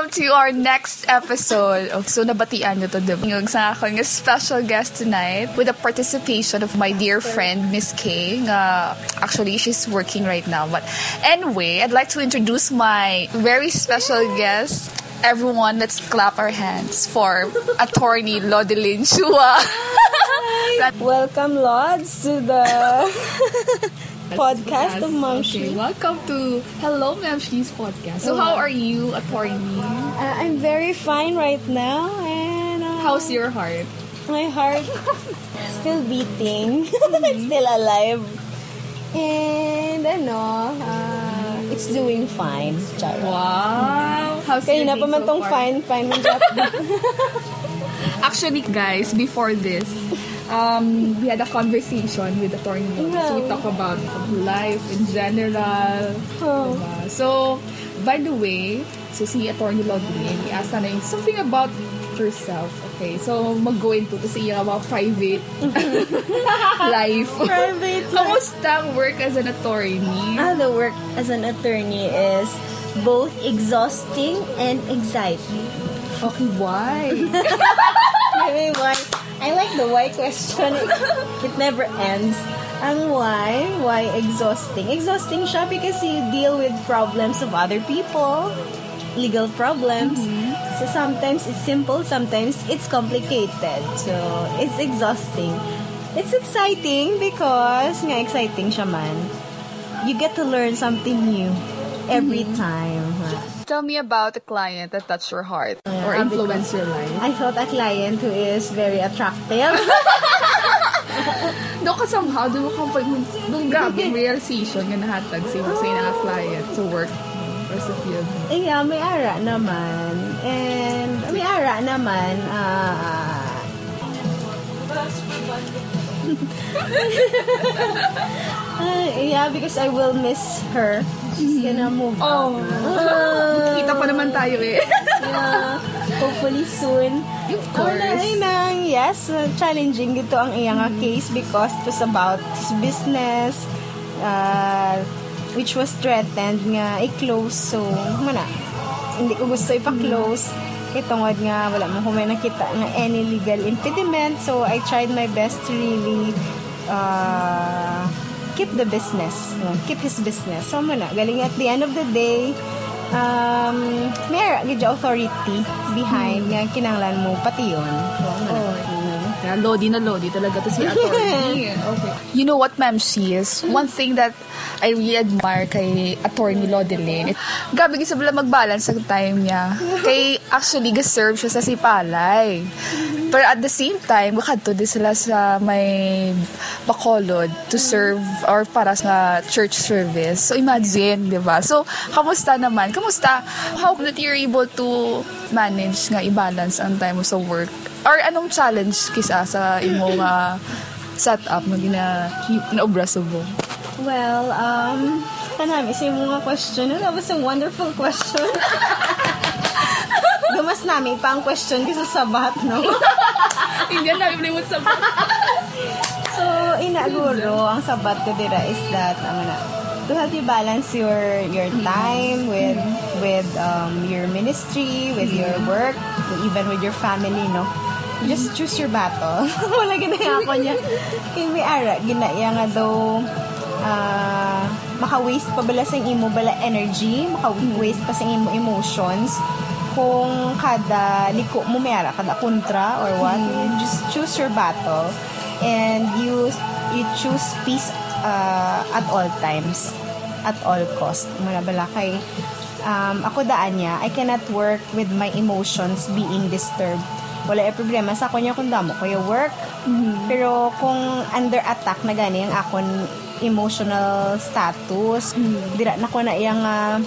welcome to our next episode. Oh, so nabatian nyo to, diba? Yung sa akong special guest tonight with the participation of my dear friend, Miss K. Uh, actually, she's working right now. But anyway, I'd like to introduce my very special guest, everyone, let's clap our hands for attorney Lodelin Shua. Welcome, Lods, to the podcast of Mom Okay, welcome to Hello She's podcast. So how are you, attorney? Uh, I'm very fine right now, and uh, How's your heart? my heart still beating, it's still alive, and ano, uh, it's doing fine. Charo. Wow! How's Kaya your na pa man so tong fine, fine. Actually, guys, before this, um, we had a conversation with the Attorney Lawrence. So we talk about life in general. Oh. Diba? So, by the way, so si Attorney Lodlin, i-ask na yung something about yourself. Okay, so mag-go into to sa iyong about private life. Private life. Kamusta ang work as an attorney? Ah, the work as an attorney is both exhausting and exciting. Okay, why? Maybe why? I like the why question. It never ends. Ang why? Why exhausting? Exhausting siya because you deal with problems of other people, legal problems. Mm-hmm. So sometimes it's simple, sometimes it's complicated. So it's exhausting. It's exciting because nga exciting siya man. You get to learn something new every time. Tell me about a client that touched your heart or Ah, influenced your life. I thought a client who is very attractive. No, ka somehow, doon mo ka nung grabe realization nga nahatag sa iyo sa iyong client sa work or sa field. Eh, yeah, may ara naman. And may ara naman. ah ah, yeah, because I will miss her. She's gonna move Oh, Ah, kita pa naman tayo eh. yeah, hopefully soon. Of Oh, course. ay, nang, yes, uh, challenging dito ang iyang nga case because it was about his business, uh, which was threatened nga i-close. So, mana, hindi ko gusto ipa-close. Kaya tungod nga, wala mo kung may nakita nga any legal impediment. So, I tried my best to really uh, keep the business. Keep his business. So, muna, galing at the end of the day, um, may authority behind nga kinanglan mo pati yun. So, muna. Kaya lodi na lodi talaga to si attorney. Okay. You know what, ma'am, she is? One thing that I really admire kay attorney Lodelin, gabi gisa bala mag-balance ang time niya. Kay actually, ga-serve siya sa Sipalay. Pero at the same time, makadto din sila sa may Bacolod to serve or para sa church service. So imagine, di ba? So, kamusta naman? Kamusta? How that you're able to manage nga i-balance ang time mo sa work? Or anong challenge kisa sa imo nga setup mo gina naobra sa mo? Well, um, kanami sa mga question. That was a wonderful question. Gamas namin pa ang question kasi sa sabat, no? Hindi na namin sa So, inaguro, ang sabat ko dira is that, ano na, to help you balance your your time with with um, your ministry, with your work, even with your family, no? Just choose your battle. Wala ginaya ako niya. Kay may ara, ginaya nga daw, ah, maka-waste pa bala sa imo bala energy, maka-waste pa sa imo emotions. Kung kada liko mo may ara kada kontra or what you just choose your battle. And you you choose peace uh, at all times at all cost. Muna bala kay um, ako daan niya I cannot work with my emotions being disturbed wala ay problema. Sa ako niya kung damo ko yung work pero kung under attack na gani ang akon emotional status dira na ko na iyang ah,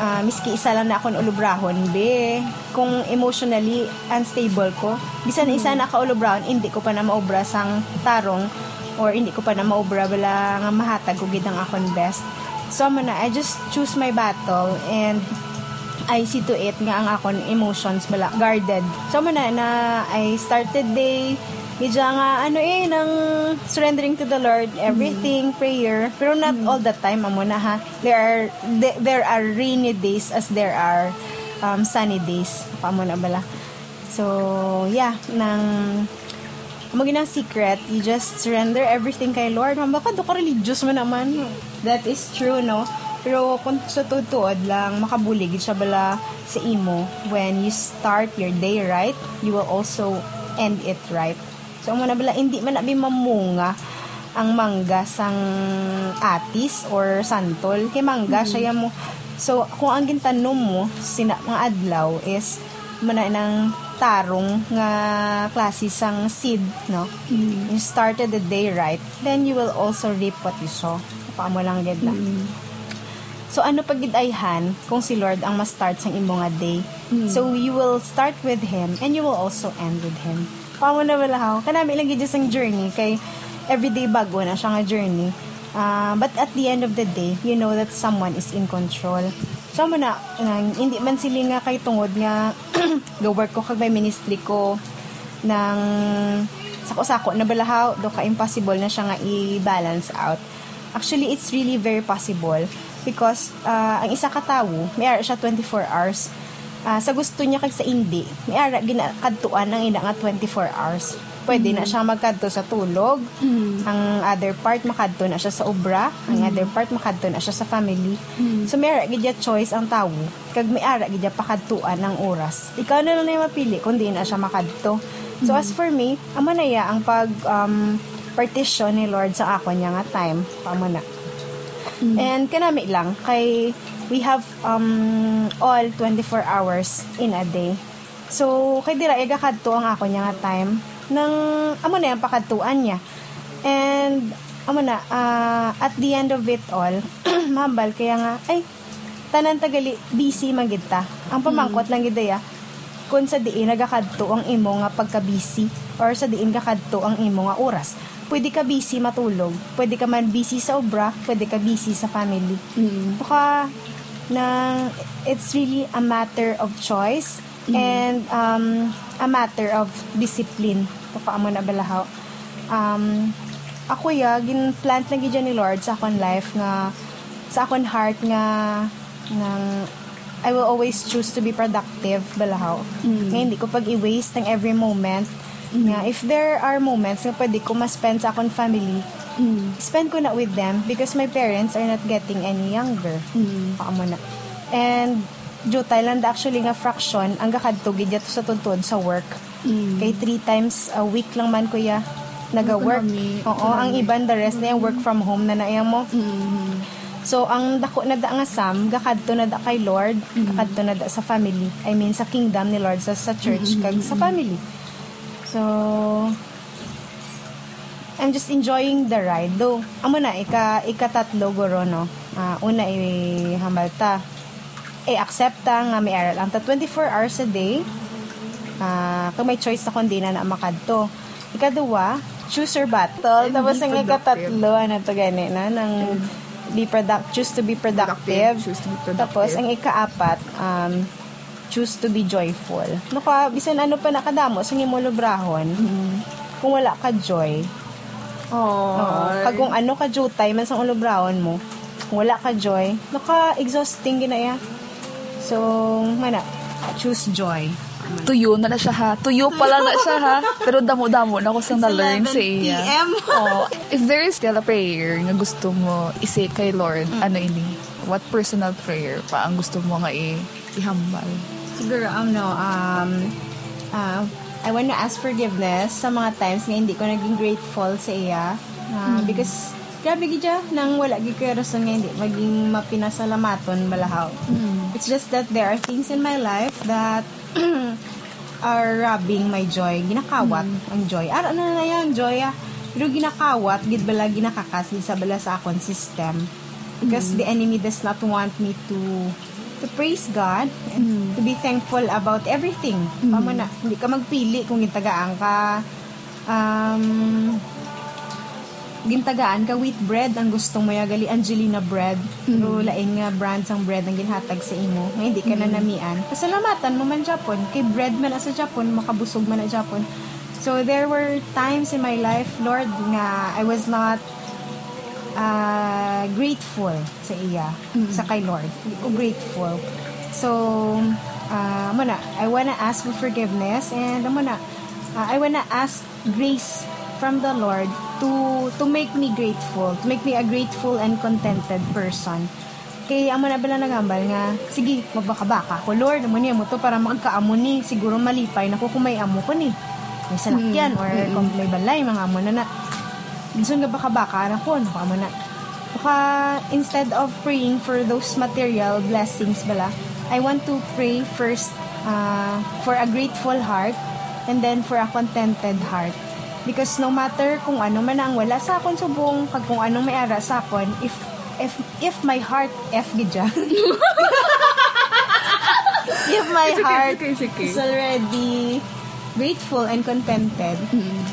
ah, miski isa lang na akong ulubrahon be. Kung emotionally unstable ko bisan isa na ka ulubrahon hindi ko pa na maobra sang tarong or hindi ko pa na maobra bala nga mahatag ug gid ang akong best. So mo na I just choose my battle and I see to it nga ang akon emotions bala guarded so mo na na I started day Medya nga, ano eh, ng surrendering to the Lord, everything, prayer. Pero not all the time, amo na ha. There are, there, there are rainy days as there are um, sunny days. Paamo na bala. So, yeah, nang mo ginang secret, you just surrender everything kay Lord. Mamba ka, do ka religious mo naman. That is true, no? Pero kung sa tutuod lang, makabulig siya bala sa imo. When you start your day right, you will also end it right. So, mo na bala, hindi man nabi mamunga ang mangga sang atis or santol. Kay mangga, mm-hmm. siya mo. So, kung ang gintanom mo, sina, mga adlaw is, mana ng tarong nga klase sang seed, no? Mm. You started the day right, then you will also reap what you sow. Paamo lang gid na. Mm. So ano pag gidayhan kung si Lord ang ma-start sang imo nga day. Mm. So you will start with him and you will also end with him. Paamo na wala ha? Kanami lang gid sang journey kay everyday bago na siya nga journey. Uh, but at the end of the day, you know that someone is in control. So mo na, nang, hindi man sila nga kay tungod nga go work ko kag may ministry ko ng sako-sako na balahaw do ka impossible na siya nga i-balance out. Actually, it's really very possible because uh, ang isa ka tawo, may ara siya 24 hours. Uh, sa gusto niya kag sa hindi, may ara ginakadtuan ang ina nga 24 hours pwede mm-hmm. na siyang magkadto sa tulog. Mm-hmm. Ang other part makadto na siya sa obra, mm-hmm. ang other part makadto na siya sa family. Mm-hmm. So may ara gid choice ang tawo. Kag may ara gid pakadtuan ang oras. Ikaw na lang na mapili kung di na siya makadto. So mm-hmm. as for me, amo na ya ang pag um, partition ni Lord sa ako niya nga time, pamo na. Mm-hmm. And kanami lang kay we have um, all 24 hours in a day. So, kay dira iga kadto ang ako niya nga time ng amo na yung pakadtuan niya. And amo na uh, at the end of it all, mambal kaya nga ay tanan tagali busy magita. Ang pamangkot mm. lang gid ya kung sa diin nagakadto ang imo nga pagka-busy or sa diin kakadto ang imo nga oras. Pwede ka busy matulog, pwede ka man busy sa obra, pwede ka busy sa family. Mm. Baka na it's really a matter of choice mm. and um, a matter of discipline. Papaamo na balahaw. Um, ako ya, gin-plant lang gidya ni Lord sa akong life nga, sa akong heart nga, ng, I will always choose to be productive, balahaw. Mm. Nga hindi ko pag i-waste ang every moment. Mm. Nga, if there are moments nga pwede ko ma-spend sa akong family, mm. spend ko na with them because my parents are not getting any younger. Mm. Paamo na. And, Ju Thailand actually nga fraction ang gakadto gid sa tuntun sa work. Mm. Kay three times a week lang man kuya naga-work. Oo, ang iban the rest na yung work from home na naayang mo. Mm-hmm. So ang dako na da nga sam gakadto na da kay Lord, mm-hmm. gakadto na da sa family. I mean sa kingdom ni Lord sa sa church mm-hmm. kag sa family. So I'm just enjoying the ride. Though, amo na, ika, ikatatlo guro, no? Uh, una, i hamalta eh accepta nga may aral. Ang ta 24 hours a day uh, kung may choice na kundi na na makadto. Ikaduwa choose your battle. Tapos ang ikatatlo ano to gani na nang be product choose to be productive, productive, to be productive. tapos ang ikaapat um, choose to be joyful no ka bisan ano pa nakadamo sa imo lubrahon mm-hmm. kung wala ka joy Oh. Pag kung ano ka jutay man sa ulubrahon mo, kung wala ka joy, naka-exhausting ginaya. So, mana, choose joy. Tuyo na na siya ha. Tuyo pala na siya ha. Pero damo-damo na ko sa na-learn sa iya. PM. oh, if there is still a prayer nga gusto mo isi kay Lord, mm. ano ini? What personal prayer pa ang gusto mo nga i ihambal? Siguro, um, no, um, uh, I want to ask forgiveness sa mga times nga hindi ko naging grateful sa iya. Uh, mm. Because grabe gidya nang wala gid kay rason nga hindi maging mapinasalamaton balahaw. Mm. It's just that there are things in my life that are robbing my joy. Ginakawat mm. ang joy. Ara na na yan, joy ah. Pero ginakawat, gid bala ginakakasid sa bala sa akong system. Because mm. the enemy does not want me to to praise God and mm. to be thankful about everything. Mm. Pamo na, hindi ka magpili kung gintagaan ka um, gintagaan ka wheat bread ang gustong mo gali Angelina bread mm. pero lain nga brands ang bread ang ginhatag sa imo nga hindi ka na mm. namian pasalamatan mo man Japon kay bread man sa Japon makabusog man na Japon So there were times in my life, Lord, nga I was not uh, grateful sa iya, sa kay Lord. Grateful. So, uh, amo na, I wanna ask for forgiveness and amo na, uh, I wanna ask grace from the Lord to to make me grateful, to make me a grateful and contented person. Kaya amo na bala nagambal nga, sige, magbaka-baka ko, Lord, amo niya mo to para magkaamo ni, siguro malipay na ko kung may amo ko ni. May salakyan or kung may balay, mga amo na na. Gusto nga baka-baka na ko, ano amo na. Baka instead of praying for those material blessings bala, I want to pray first uh, for a grateful heart and then for a contented heart. Because no matter kung ano man ang wala sa akon subong, kag kung anong may ara sa akon, if if if my heart F gidya. if my It's okay, heart it's okay, it's okay. is already grateful and contented,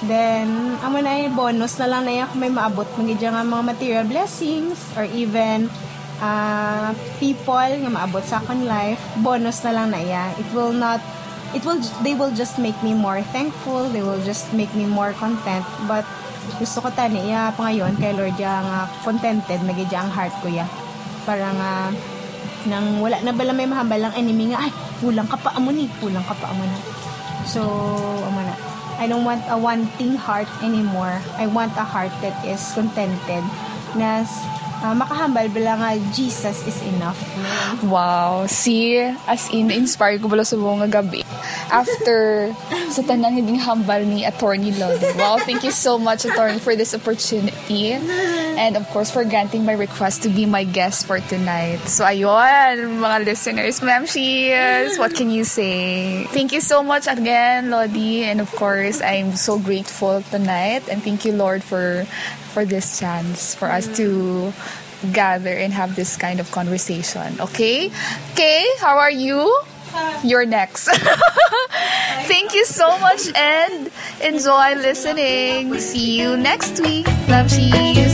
then amo na yung bonus na lang na yan kung may maabot mga nga mga material blessings or even uh, people nga maabot sa akong life, bonus na lang na yan. It will not it will they will just make me more thankful, they will just make me more content, but gusto ko tani ya pa ngayon kay Lord ya nga contented magidya ang heart ko ya para nga nang wala na bala may mahambal lang enemy nga ay kulang ka pa amo ni kulang ka pa amo na so amo na I don't want a wanting heart anymore. I want a heart that is contented. Na uh, makahambal nga Jesus is enough Wow. See, as in, inspired ko bala sa buong gabi. After sa tanang hindi hambal ni Attorney Lodi. Wow, thank you so much, Attorney, for this opportunity. And of course, for granting my request to be my guest for tonight. So, ayun, mga listeners, Ma'am Shears, what can you say? Thank you so much again, Lodi. And of course, I'm so grateful tonight. And thank you, Lord, for for this chance for us to gather and have this kind of conversation. Okay? Kay, how are you? You're next. Thank you so much and enjoy listening. See you next week. Love cheese.